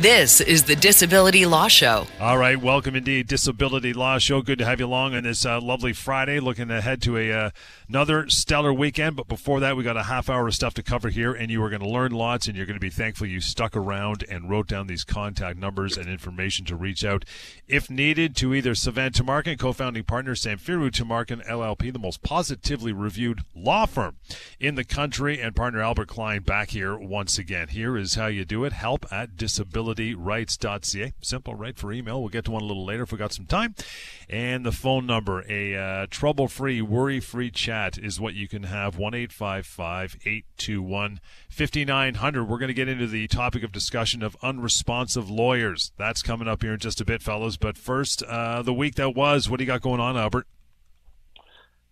This is the Disability Law Show. All right, welcome indeed, Disability Law Show. Good to have you along on this uh, lovely Friday. Looking ahead to a uh, another stellar weekend, but before that, we got a half hour of stuff to cover here, and you are going to learn lots, and you're going to be thankful you stuck around and wrote down these contact numbers and information to reach out if needed to either Sivan Tumarkin, co-founding partner Samfiru Tumarkin LLP, the most positively reviewed law firm in the country, and partner Albert Klein back here once again. Here is how you do it: help at disability disabilityrights.ca. Simple, right, for email. We'll get to one a little later if we got some time. And the phone number, a uh, trouble free, worry free chat is what you can have 1 821 5900. We're going to get into the topic of discussion of unresponsive lawyers. That's coming up here in just a bit, fellas. But first, uh, the week that was, what do you got going on, Albert?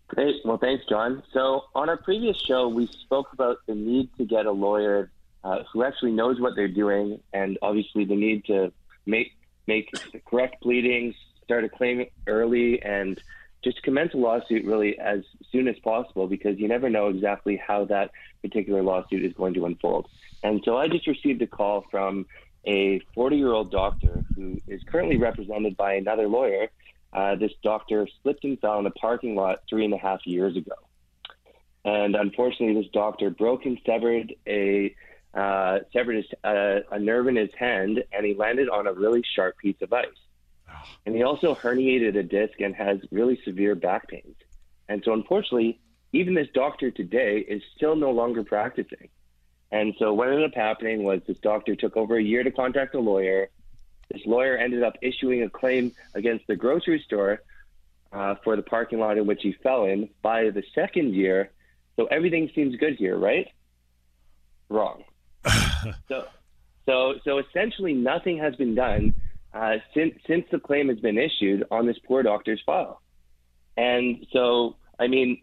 Great. Well, thanks, John. So, on our previous show, we spoke about the need to get a lawyer uh, who actually knows what they're doing, and obviously the need to make make the correct pleadings, start a claim early, and just commence a lawsuit really as soon as possible because you never know exactly how that particular lawsuit is going to unfold. And so I just received a call from a 40 year old doctor who is currently represented by another lawyer. Uh, this doctor slipped and fell in a parking lot three and a half years ago. And unfortunately, this doctor broke and severed a uh, severed his, uh, a nerve in his hand, and he landed on a really sharp piece of ice. And he also herniated a disc and has really severe back pains. And so, unfortunately, even this doctor today is still no longer practicing. And so, what ended up happening was this doctor took over a year to contact a lawyer. This lawyer ended up issuing a claim against the grocery store uh, for the parking lot in which he fell in by the second year. So, everything seems good here, right? Wrong. So, so, so essentially, nothing has been done uh, since since the claim has been issued on this poor doctor's file. And so, I mean,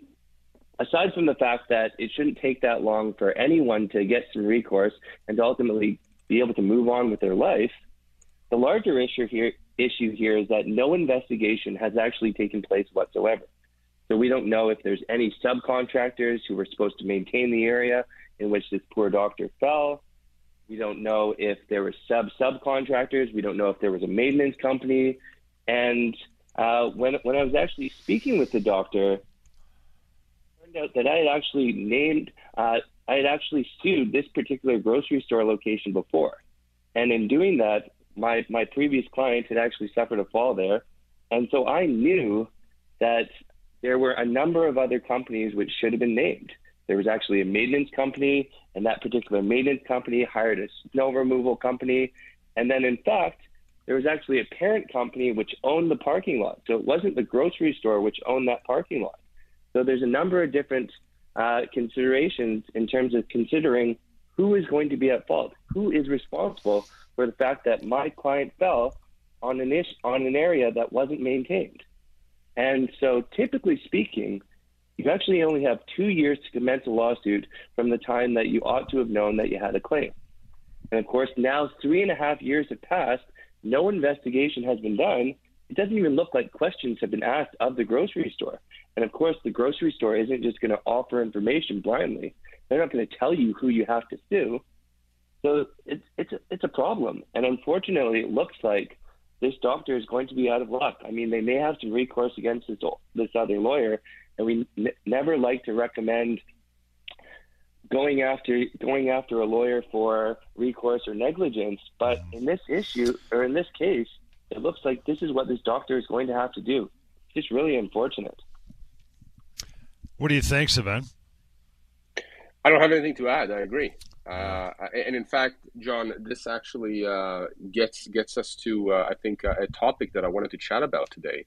aside from the fact that it shouldn't take that long for anyone to get some recourse and to ultimately be able to move on with their life, the larger issue here issue here is that no investigation has actually taken place whatsoever. So we don't know if there's any subcontractors who were supposed to maintain the area in which this poor doctor fell. We don't know if there were sub subcontractors. We don't know if there was a maintenance company. And uh, when when I was actually speaking with the doctor, it turned out that I had actually named, uh, I had actually sued this particular grocery store location before, and in doing that, my my previous client had actually suffered a fall there, and so I knew that there were a number of other companies which should have been named. There was actually a maintenance company, and that particular maintenance company hired a snow removal company. And then, in fact, there was actually a parent company which owned the parking lot. So it wasn't the grocery store which owned that parking lot. So there's a number of different uh, considerations in terms of considering who is going to be at fault, who is responsible for the fact that my client fell on an ish, on an area that wasn't maintained. And so, typically speaking, you actually only have two years to commence a lawsuit from the time that you ought to have known that you had a claim. And of course, now three and a half years have passed, no investigation has been done. It doesn't even look like questions have been asked of the grocery store. And of course, the grocery store isn't just going to offer information blindly. They're not going to tell you who you have to sue. So it's it's it's a problem. And unfortunately, it looks like this doctor is going to be out of luck. I mean, they may have some recourse against this this other lawyer, and we n- never like to recommend going after going after a lawyer for recourse or negligence. But in this issue or in this case, it looks like this is what this doctor is going to have to do. It's just really unfortunate. What do you think, Sivan? I don't have anything to add. I agree. Uh, and in fact, John, this actually uh, gets gets us to uh, I think a topic that I wanted to chat about today,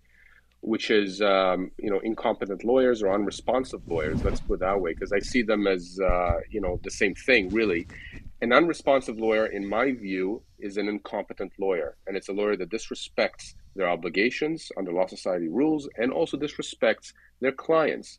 which is um, you know incompetent lawyers or unresponsive lawyers. Let's put it that way, because I see them as uh, you know the same thing really. An unresponsive lawyer, in my view, is an incompetent lawyer, and it's a lawyer that disrespects their obligations under law society rules and also disrespects their clients.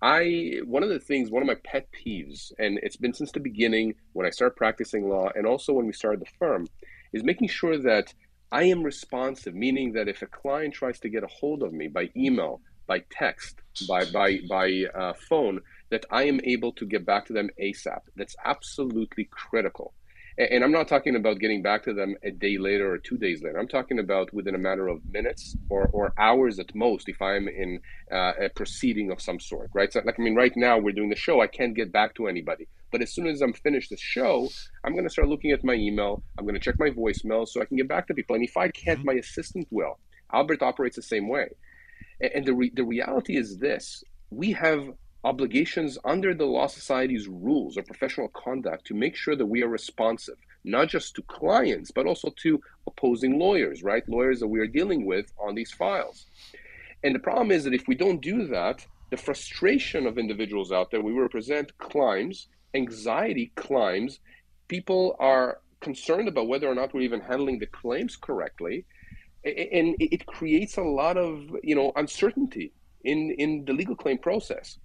I one of the things, one of my pet peeves, and it's been since the beginning when I started practicing law, and also when we started the firm, is making sure that I am responsive. Meaning that if a client tries to get a hold of me by email, by text, by by by uh, phone, that I am able to get back to them ASAP. That's absolutely critical. And I'm not talking about getting back to them a day later or two days later. I'm talking about within a matter of minutes or, or hours at most if I'm in uh, a proceeding of some sort, right? So, like, I mean, right now we're doing the show, I can't get back to anybody. But as soon as I'm finished the show, I'm going to start looking at my email. I'm going to check my voicemail so I can get back to people. And if I can't, mm-hmm. my assistant will. Albert operates the same way. And the, re- the reality is this we have obligations under the Law Society's rules of professional conduct to make sure that we are responsive, not just to clients, but also to opposing lawyers, right? Lawyers that we are dealing with on these files. And the problem is that if we don't do that, the frustration of individuals out there we represent climbs, anxiety climbs, people are concerned about whether or not we're even handling the claims correctly. And it creates a lot of, you know, uncertainty in, in the legal claim process.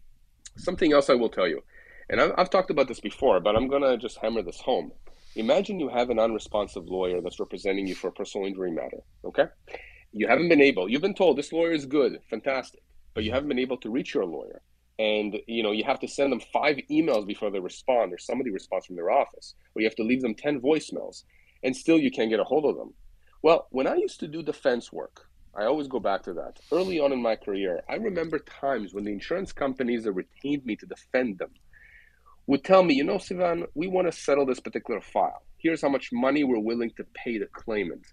Something else I will tell you, and I've, I've talked about this before, but I'm going to just hammer this home. Imagine you have an unresponsive lawyer that's representing you for a personal injury matter, okay? You haven't been able, you've been told this lawyer is good, fantastic, but you haven't been able to reach your lawyer. And you know you have to send them five emails before they respond, or somebody responds from their office, or you have to leave them ten voicemails, and still you can't get a hold of them. Well, when I used to do defense work, I always go back to that. Early on in my career, I remember times when the insurance companies that retained me to defend them would tell me, you know, Sivan, we want to settle this particular file. Here's how much money we're willing to pay the claimant.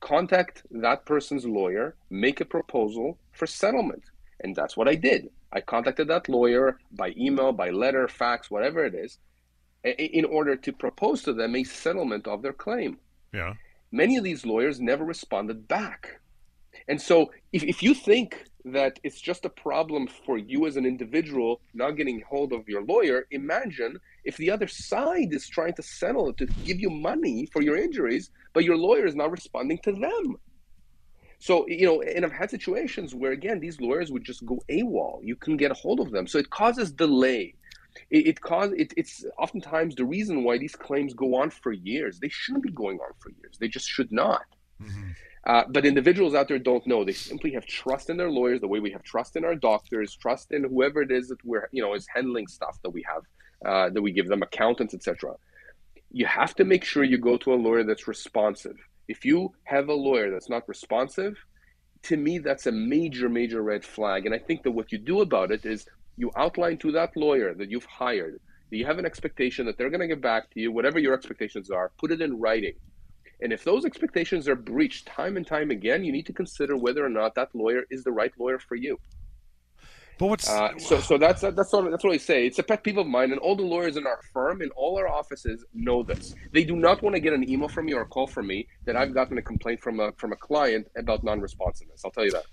Contact that person's lawyer, make a proposal for settlement. And that's what I did. I contacted that lawyer by email, by letter, fax, whatever it is, in order to propose to them a settlement of their claim. Yeah. Many of these lawyers never responded back. And so if, if you think that it's just a problem for you as an individual not getting hold of your lawyer, imagine if the other side is trying to settle to give you money for your injuries, but your lawyer is not responding to them. So, you know, and I've had situations where, again, these lawyers would just go AWOL. You couldn't get a hold of them. So it causes delay. It, it it, it's oftentimes the reason why these claims go on for years. They shouldn't be going on for years. They just should not. Mm-hmm. Uh, but individuals out there don't know. They simply have trust in their lawyers, the way we have trust in our doctors, trust in whoever it is that we're, you know, is handling stuff that we have, uh, that we give them, accountants, etc. You have to make sure you go to a lawyer that's responsive. If you have a lawyer that's not responsive, to me, that's a major, major red flag. And I think that what you do about it is you outline to that lawyer that you've hired that you have an expectation that they're going to get back to you, whatever your expectations are, put it in writing and if those expectations are breached time and time again, you need to consider whether or not that lawyer is the right lawyer for you. But what's uh, so? So that's that's what that's what I say. It's a pet peeve of mine, and all the lawyers in our firm, in all our offices, know this. They do not want to get an email from me or a call from me that I've gotten a complaint from a from a client about non-responsiveness. I'll tell you that.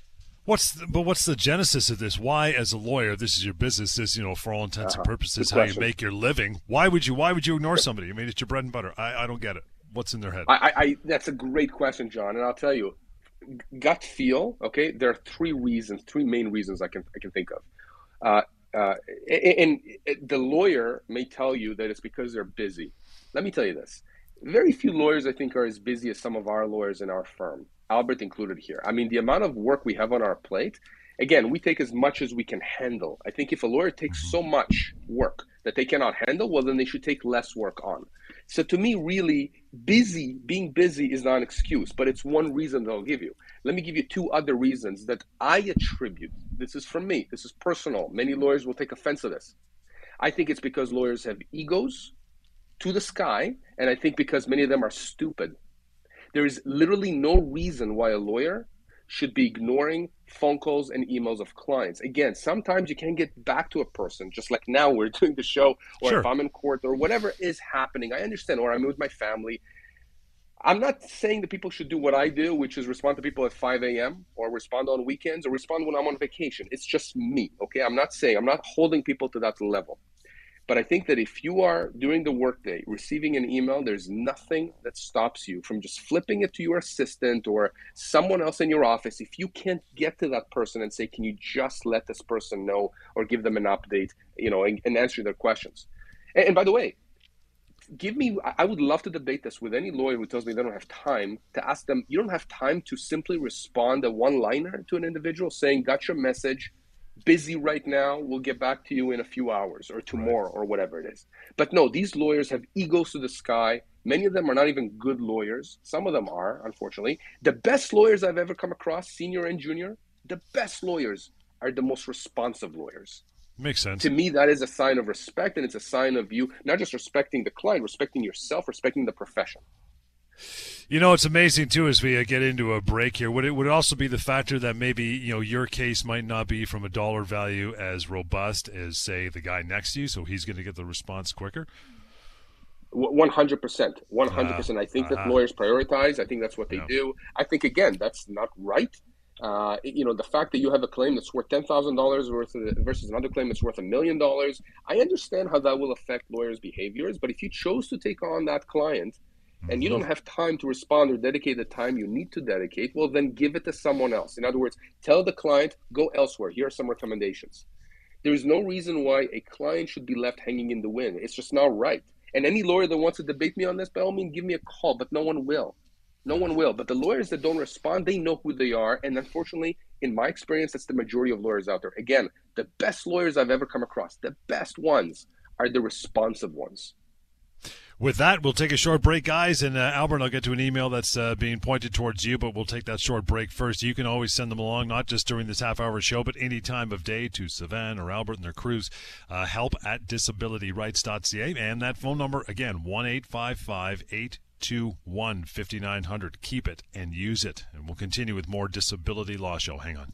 What's the, but what's the genesis of this? Why, as a lawyer, this is your business. This, you know, for all intents uh-huh. and purposes, how you make your living. Why would you? Why would you ignore somebody? I mean, it's your bread and butter. I, I don't get it what's in their head? I, I, that's a great question, John, and I'll tell you, gut feel. Okay, there are three reasons, three main reasons I can I can think of. Uh, uh, and, and the lawyer may tell you that it's because they're busy. Let me tell you this: very few lawyers, I think, are as busy as some of our lawyers in our firm, Albert included here. I mean, the amount of work we have on our plate. Again, we take as much as we can handle. I think if a lawyer takes so much work that they cannot handle, well, then they should take less work on. So to me, really, busy, being busy is not an excuse, but it's one reason that I'll give you. Let me give you two other reasons that I attribute. This is from me. This is personal. Many lawyers will take offense to this. I think it's because lawyers have egos to the sky, and I think because many of them are stupid. There is literally no reason why a lawyer should be ignoring phone calls and emails of clients. Again, sometimes you can't get back to a person, just like now we're doing the show, or sure. if I'm in court or whatever is happening. I understand, or I'm with my family. I'm not saying that people should do what I do, which is respond to people at 5 a.m. or respond on weekends or respond when I'm on vacation. It's just me, okay? I'm not saying, I'm not holding people to that level. But I think that if you are during the workday receiving an email, there's nothing that stops you from just flipping it to your assistant or someone else in your office. If you can't get to that person and say, "Can you just let this person know or give them an update," you know, and, and answer their questions. And, and by the way, give me i would love to debate this with any lawyer who tells me they don't have time to ask them you don't have time to simply respond a one liner to an individual saying got your message busy right now we'll get back to you in a few hours or tomorrow right. or whatever it is but no these lawyers have egos to the sky many of them are not even good lawyers some of them are unfortunately the best lawyers i've ever come across senior and junior the best lawyers are the most responsive lawyers Makes sense. To me, that is a sign of respect, and it's a sign of you not just respecting the client, respecting yourself, respecting the profession. You know, it's amazing too as we uh, get into a break here. Would it would it also be the factor that maybe you know your case might not be from a dollar value as robust as say the guy next to you, so he's going to get the response quicker. One hundred percent, one hundred percent. I think that uh-huh. lawyers prioritize. I think that's what they yeah. do. I think again, that's not right. Uh, you know, the fact that you have a claim that's worth ten thousand dollars worth versus another claim that's worth a million dollars. I understand how that will affect lawyers' behaviors, but if you chose to take on that client and you don't mm-hmm. have time to respond or dedicate the time you need to dedicate, well, then give it to someone else. In other words, tell the client, go elsewhere. Here are some recommendations. There is no reason why a client should be left hanging in the wind. It's just not right. And any lawyer that wants to debate me on this, by all means, give me a call, but no one will. No one will. But the lawyers that don't respond, they know who they are. And unfortunately, in my experience, that's the majority of lawyers out there. Again, the best lawyers I've ever come across, the best ones are the responsive ones. With that, we'll take a short break, guys. And uh, Albert, I'll get to an email that's uh, being pointed towards you, but we'll take that short break first. You can always send them along, not just during this half hour show, but any time of day to Savan or Albert and their crews. Uh, help at disabilityrights.ca. And that phone number, again, 1 855 821 5900. Keep it and use it. And we'll continue with more Disability Law Show. Hang on.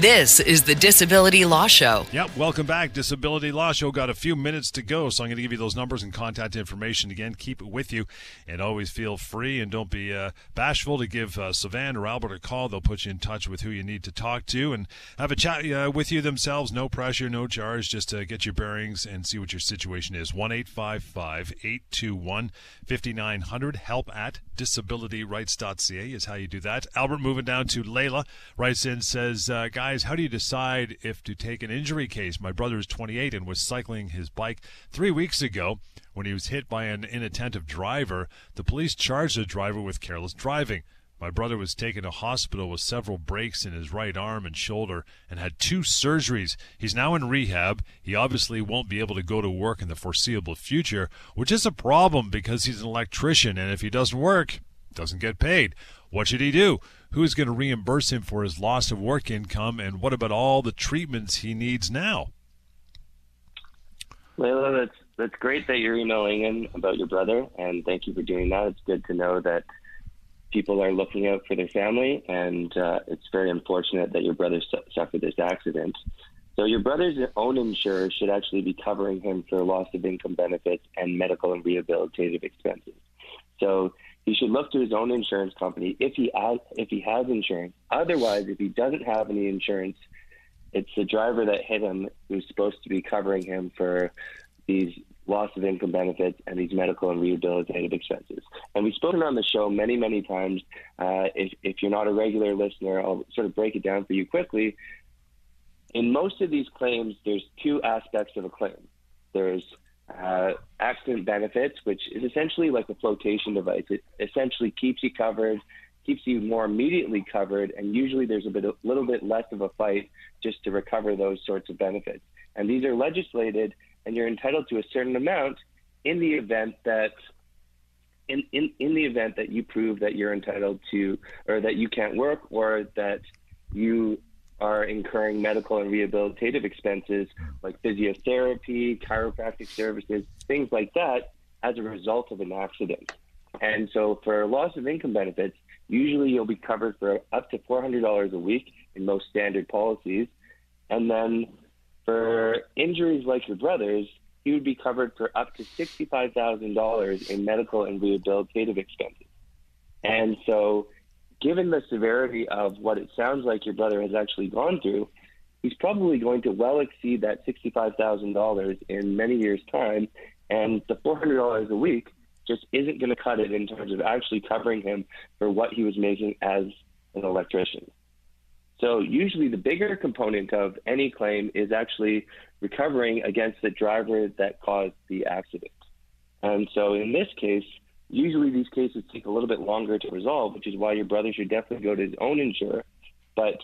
This is the Disability Law Show. Yep, welcome back. Disability Law Show got a few minutes to go, so I'm going to give you those numbers and contact information again. Keep it with you, and always feel free and don't be uh, bashful to give uh, Savan or Albert a call. They'll put you in touch with who you need to talk to and have a chat uh, with you themselves. No pressure, no charge, just to get your bearings and see what your situation is. 1 821 5900. Help at disabilityrights.ca is how you do that. Albert, moving down to Layla, writes in, says, uh, Guys, guys, how do you decide if to take an injury case? My brother is 28 and was cycling his bike three weeks ago when he was hit by an inattentive driver. The police charged the driver with careless driving. My brother was taken to hospital with several breaks in his right arm and shoulder and had two surgeries. He's now in rehab. He obviously won't be able to go to work in the foreseeable future, which is a problem because he's an electrician and if he doesn't work, doesn't get paid. What should he do? Who's going to reimburse him for his loss of work income? And what about all the treatments he needs now? Layla, that's that's great that you're emailing in about your brother, and thank you for doing that. It's good to know that people are looking out for their family, and uh, it's very unfortunate that your brother su- suffered this accident. So your brother's own insurer should actually be covering him for loss of income benefits and medical and rehabilitative expenses. So he should look to his own insurance company if he has if he has insurance. Otherwise, if he doesn't have any insurance, it's the driver that hit him who's supposed to be covering him for these loss of income benefits and these medical and rehabilitative expenses. And we've spoken on the show many, many times. Uh, if, if you're not a regular listener, I'll sort of break it down for you quickly. In most of these claims, there's two aspects of a claim. There's uh, accident benefits, which is essentially like a flotation device. It essentially keeps you covered, keeps you more immediately covered, and usually there's a bit, a little bit less of a fight just to recover those sorts of benefits. And these are legislated, and you're entitled to a certain amount in the event that. In, in, in the event that you prove that you're entitled to, or that you can't work, or that you are incurring medical and rehabilitative expenses like physiotherapy, chiropractic services, things like that as a result of an accident. And so for loss of income benefits, usually you'll be covered for up to $400 a week in most standard policies. And then for injuries like your brother's, he would be covered for up to $65,000 in medical and rehabilitative expenses. And so, given the severity of what it sounds like your brother has actually gone through, he's probably going to well exceed that $65,000 in many years' time. And the $400 a week just isn't going to cut it in terms of actually covering him for what he was making as an electrician. So usually the bigger component of any claim is actually recovering against the driver that caused the accident. And so in this case, usually these cases take a little bit longer to resolve, which is why your brother should definitely go to his own insurer. But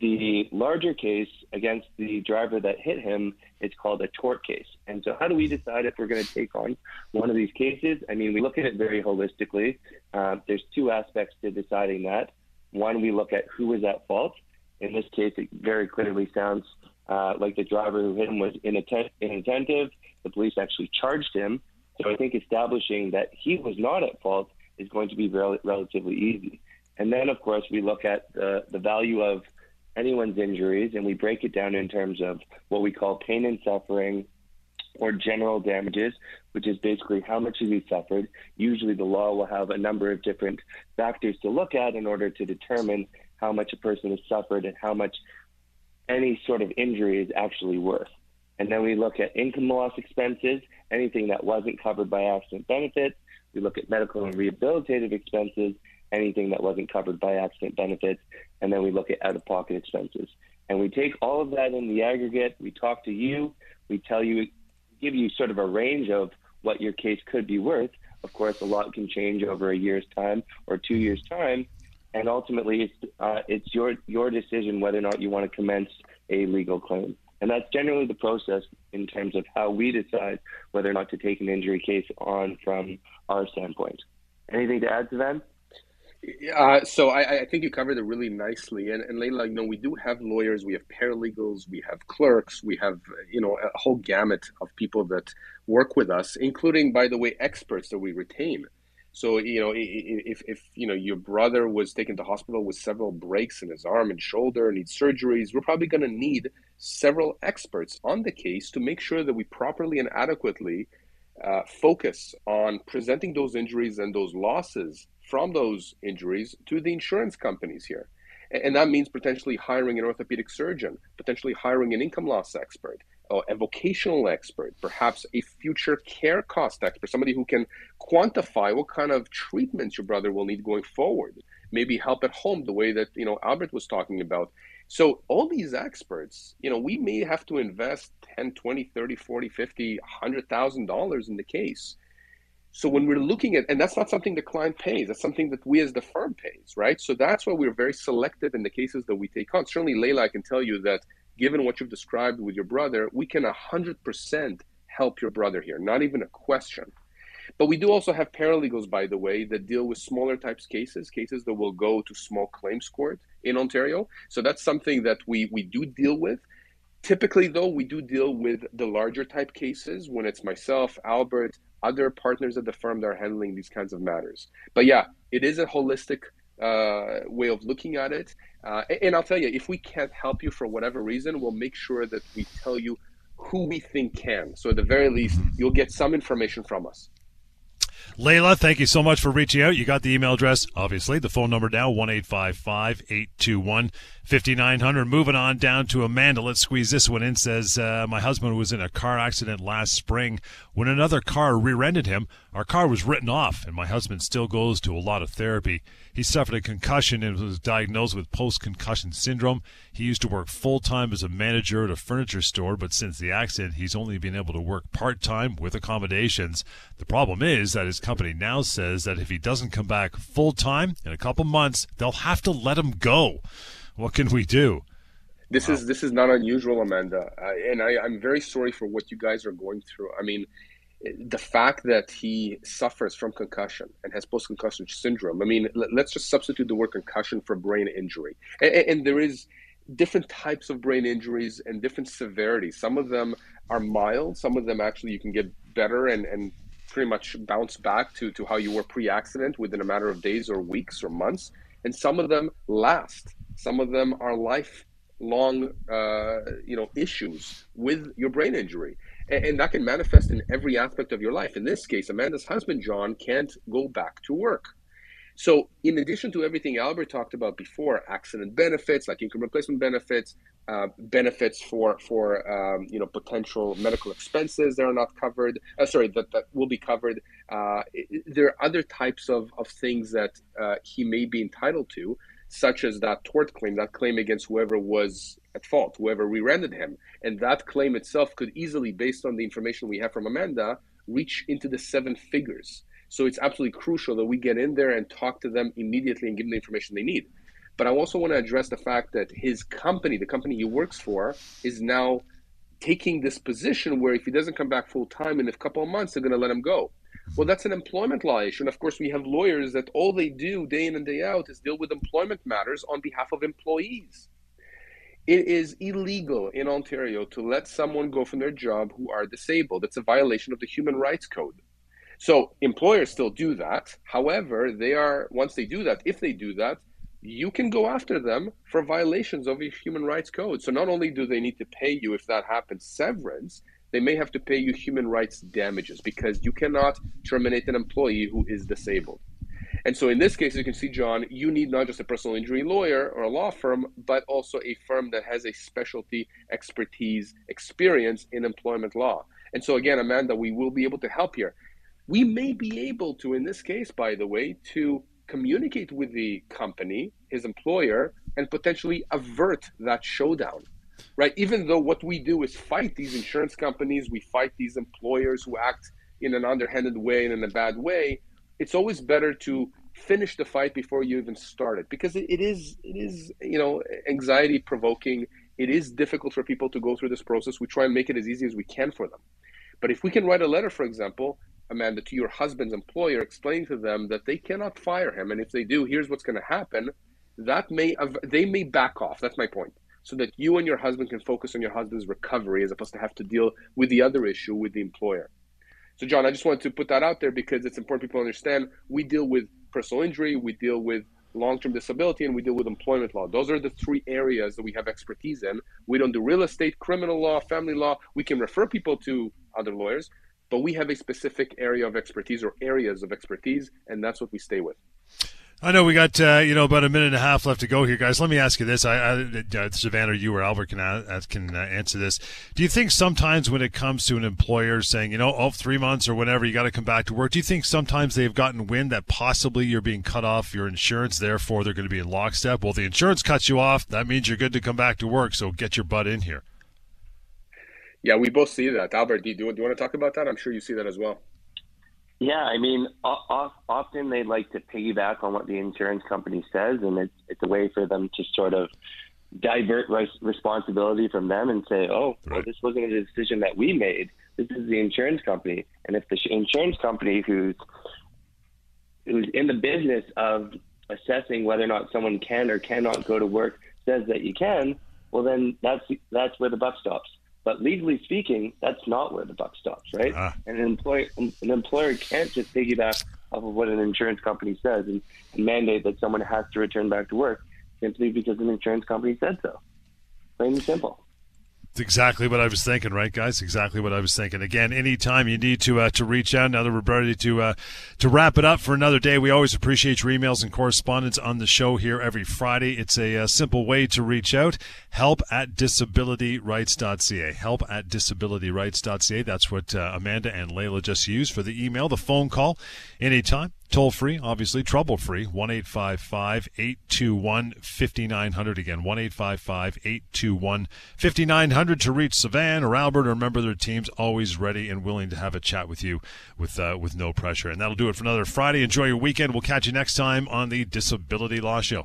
the larger case against the driver that hit him is called a tort case. And so, how do we decide if we're going to take on one of these cases? I mean, we look at it very holistically. Uh, there's two aspects to deciding that. One, we look at who was at fault, in this case, it very clearly sounds uh, like the driver who hit him was inattentive. The police actually charged him. So I think establishing that he was not at fault is going to be rel- relatively easy. And then, of course, we look at the, the value of anyone's injuries and we break it down in terms of what we call pain and suffering or general damages, which is basically how much has he suffered. Usually, the law will have a number of different factors to look at in order to determine how much a person has suffered and how much any sort of injury is actually worth. And then we look at income loss expenses, anything that wasn't covered by accident benefits. We look at medical and rehabilitative expenses, anything that wasn't covered by accident benefits. And then we look at out of pocket expenses. And we take all of that in the aggregate. We talk to you. We tell you, give you sort of a range of what your case could be worth. Of course, a lot can change over a year's time or two years' time and ultimately it's uh, it's your your decision whether or not you want to commence a legal claim. And that's generally the process in terms of how we decide whether or not to take an injury case on from our standpoint. Anything to add to that? Uh, so I, I, think you covered it really nicely. And, and Leila, you know, we do have lawyers, we have paralegals, we have clerks, we have, you know, a whole gamut of people that work with us, including, by the way, experts that we retain. So you know, if if you know your brother was taken to hospital with several breaks in his arm and shoulder, and needs surgeries, we're probably going to need several experts on the case to make sure that we properly and adequately uh, focus on presenting those injuries and those losses from those injuries to the insurance companies here. And that means potentially hiring an orthopedic surgeon, potentially hiring an income loss expert, a vocational expert, perhaps a future care cost expert, somebody who can quantify what kind of treatments your brother will need going forward, maybe help at home the way that you know Albert was talking about. So all these experts, you know, we may have to invest 10, 20, 30, 40, 50, 100,000 dollars in the case. So when we're looking at, and that's not something the client pays, that's something that we as the firm pays, right? So that's why we're very selective in the cases that we take on. Certainly, Leila, I can tell you that given what you've described with your brother, we can 100% help your brother here, not even a question. But we do also have paralegals, by the way, that deal with smaller types cases, cases that will go to small claims court in Ontario. So that's something that we, we do deal with. Typically, though, we do deal with the larger type cases when it's myself, Albert, other partners at the firm that are handling these kinds of matters. But yeah, it is a holistic uh, way of looking at it. Uh, and I'll tell you, if we can't help you for whatever reason, we'll make sure that we tell you who we think can. So at the very least, you'll get some information from us. Layla, thank you so much for reaching out. You got the email address, obviously. The phone number now, 1 821 5900. Moving on down to Amanda. Let's squeeze this one in. Says, uh, My husband was in a car accident last spring. When another car rear ended him, our car was written off, and my husband still goes to a lot of therapy. He suffered a concussion and was diagnosed with post concussion syndrome. He used to work full time as a manager at a furniture store, but since the accident, he's only been able to work part time with accommodations. The problem is that his company now says that if he doesn't come back full time in a couple months, they'll have to let him go. What can we do? This wow. is this is not unusual, Amanda, uh, and I, I'm very sorry for what you guys are going through. I mean, the fact that he suffers from concussion and has post-concussion syndrome. I mean, let's just substitute the word concussion for brain injury, and, and there is different types of brain injuries and different severities. Some of them are mild, some of them actually you can get better and, and pretty much bounce back to, to how you were pre accident within a matter of days or weeks or months. And some of them last, some of them are lifelong uh, you know, issues with your brain injury. And, and that can manifest in every aspect of your life. In this case, Amanda's husband, John, can't go back to work so, in addition to everything Albert talked about before, accident benefits like income replacement benefits, uh, benefits for for um, you know potential medical expenses that are not covered. Uh, sorry, that that will be covered. Uh, there are other types of of things that uh, he may be entitled to, such as that tort claim, that claim against whoever was at fault, whoever rear-ended him, and that claim itself could easily, based on the information we have from Amanda, reach into the seven figures. So it's absolutely crucial that we get in there and talk to them immediately and give them the information they need. But I also want to address the fact that his company, the company he works for, is now taking this position where if he doesn't come back full time in a couple of months, they're going to let him go. Well, that's an employment law issue. And of course, we have lawyers that all they do day in and day out is deal with employment matters on behalf of employees. It is illegal in Ontario to let someone go from their job who are disabled. It's a violation of the Human Rights Code. So employers still do that. However, they are once they do that, if they do that, you can go after them for violations of your human rights code. So not only do they need to pay you if that happens severance, they may have to pay you human rights damages because you cannot terminate an employee who is disabled. And so in this case, you can see, John, you need not just a personal injury lawyer or a law firm, but also a firm that has a specialty expertise experience in employment law. And so again, Amanda, we will be able to help here we may be able to, in this case, by the way, to communicate with the company, his employer, and potentially avert that showdown. Right? Even though what we do is fight these insurance companies, we fight these employers who act in an underhanded way and in a bad way, it's always better to finish the fight before you even start it because it, it is it is you know anxiety provoking it is difficult for people to go through this process we try and make it as easy as we can for them but if we can write a letter for example Amanda, to your husband's employer, explain to them that they cannot fire him, and if they do, here's what's going to happen. That may they may back off. That's my point, so that you and your husband can focus on your husband's recovery as opposed to have to deal with the other issue with the employer. So, John, I just wanted to put that out there because it's important people understand we deal with personal injury, we deal with long-term disability, and we deal with employment law. Those are the three areas that we have expertise in. We don't do real estate, criminal law, family law. We can refer people to other lawyers, but we have a specific area of expertise or areas of expertise, and that's what we stay with. I know we got uh, you know about a minute and a half left to go here, guys. Let me ask you this: I, I uh, Savannah, you or Albert can uh, can uh, answer this. Do you think sometimes when it comes to an employer saying, you know, oh, three months or whatever, you got to come back to work? Do you think sometimes they've gotten wind that possibly you're being cut off your insurance, therefore they're going to be in lockstep? Well, the insurance cuts you off. That means you're good to come back to work. So get your butt in here. Yeah, we both see that. Albert, do you, do you want to talk about that? I'm sure you see that as well. Yeah, I mean, often they like to piggyback on what the insurance company says, and it's it's a way for them to sort of divert responsibility from them and say, "Oh, oh right. well, this wasn't a decision that we made. This is the insurance company." And if the insurance company, who's who's in the business of assessing whether or not someone can or cannot go to work, says that you can, well, then that's that's where the buck stops. But legally speaking, that's not where the buck stops, right? Ah. And an employer, an employer can't just piggyback off of what an insurance company says and, and mandate that someone has to return back to work simply because an insurance company said so. Plain and simple. It's exactly what I was thinking, right, guys? Exactly what I was thinking. Again, anytime you need to uh, to reach out, now that we're ready to uh, to wrap it up for another day, we always appreciate your emails and correspondence on the show here every Friday. It's a, a uh, simple way to reach out. Help at disabilityrights.ca. Help at disabilityrights.ca. That's what uh, Amanda and Layla just used for the email. The phone call, anytime. Toll free, obviously, trouble free, 1 821 5900. Again, 1 821 5900 to reach Savan or Albert or member of their teams. Always ready and willing to have a chat with you with, uh, with no pressure. And that'll do it for another Friday. Enjoy your weekend. We'll catch you next time on the Disability Law Show.